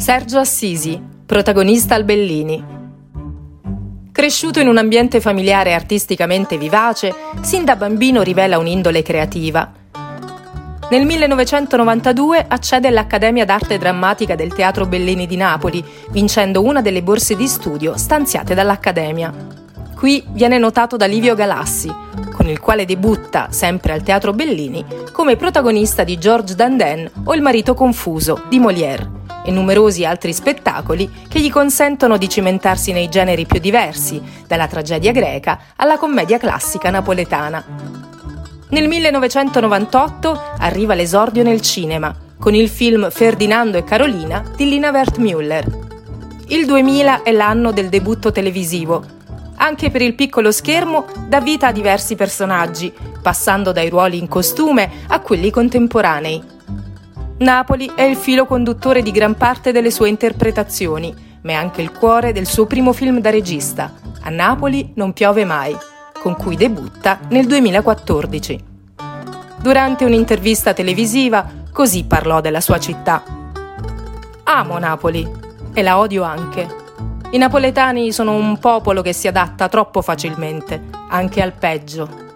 Sergio Assisi, protagonista al Bellini. Cresciuto in un ambiente familiare artisticamente vivace, sin da bambino rivela un'indole creativa. Nel 1992 accede all'Accademia d'Arte Drammatica del Teatro Bellini di Napoli, vincendo una delle borse di studio stanziate dall'Accademia. Qui viene notato da Livio Galassi, con il quale debutta, sempre al Teatro Bellini, come protagonista di Georges Dandin o Il marito confuso di Molière e numerosi altri spettacoli che gli consentono di cimentarsi nei generi più diversi, dalla tragedia greca alla commedia classica napoletana. Nel 1998 arriva l'esordio nel cinema, con il film Ferdinando e Carolina di Lina Wertmüller. Il 2000 è l'anno del debutto televisivo. Anche per il piccolo schermo dà vita a diversi personaggi, passando dai ruoli in costume a quelli contemporanei. Napoli è il filo conduttore di gran parte delle sue interpretazioni, ma è anche il cuore del suo primo film da regista, A Napoli non piove mai, con cui debutta nel 2014. Durante un'intervista televisiva, così parlò della sua città. Amo Napoli e la odio anche. I napoletani sono un popolo che si adatta troppo facilmente, anche al peggio.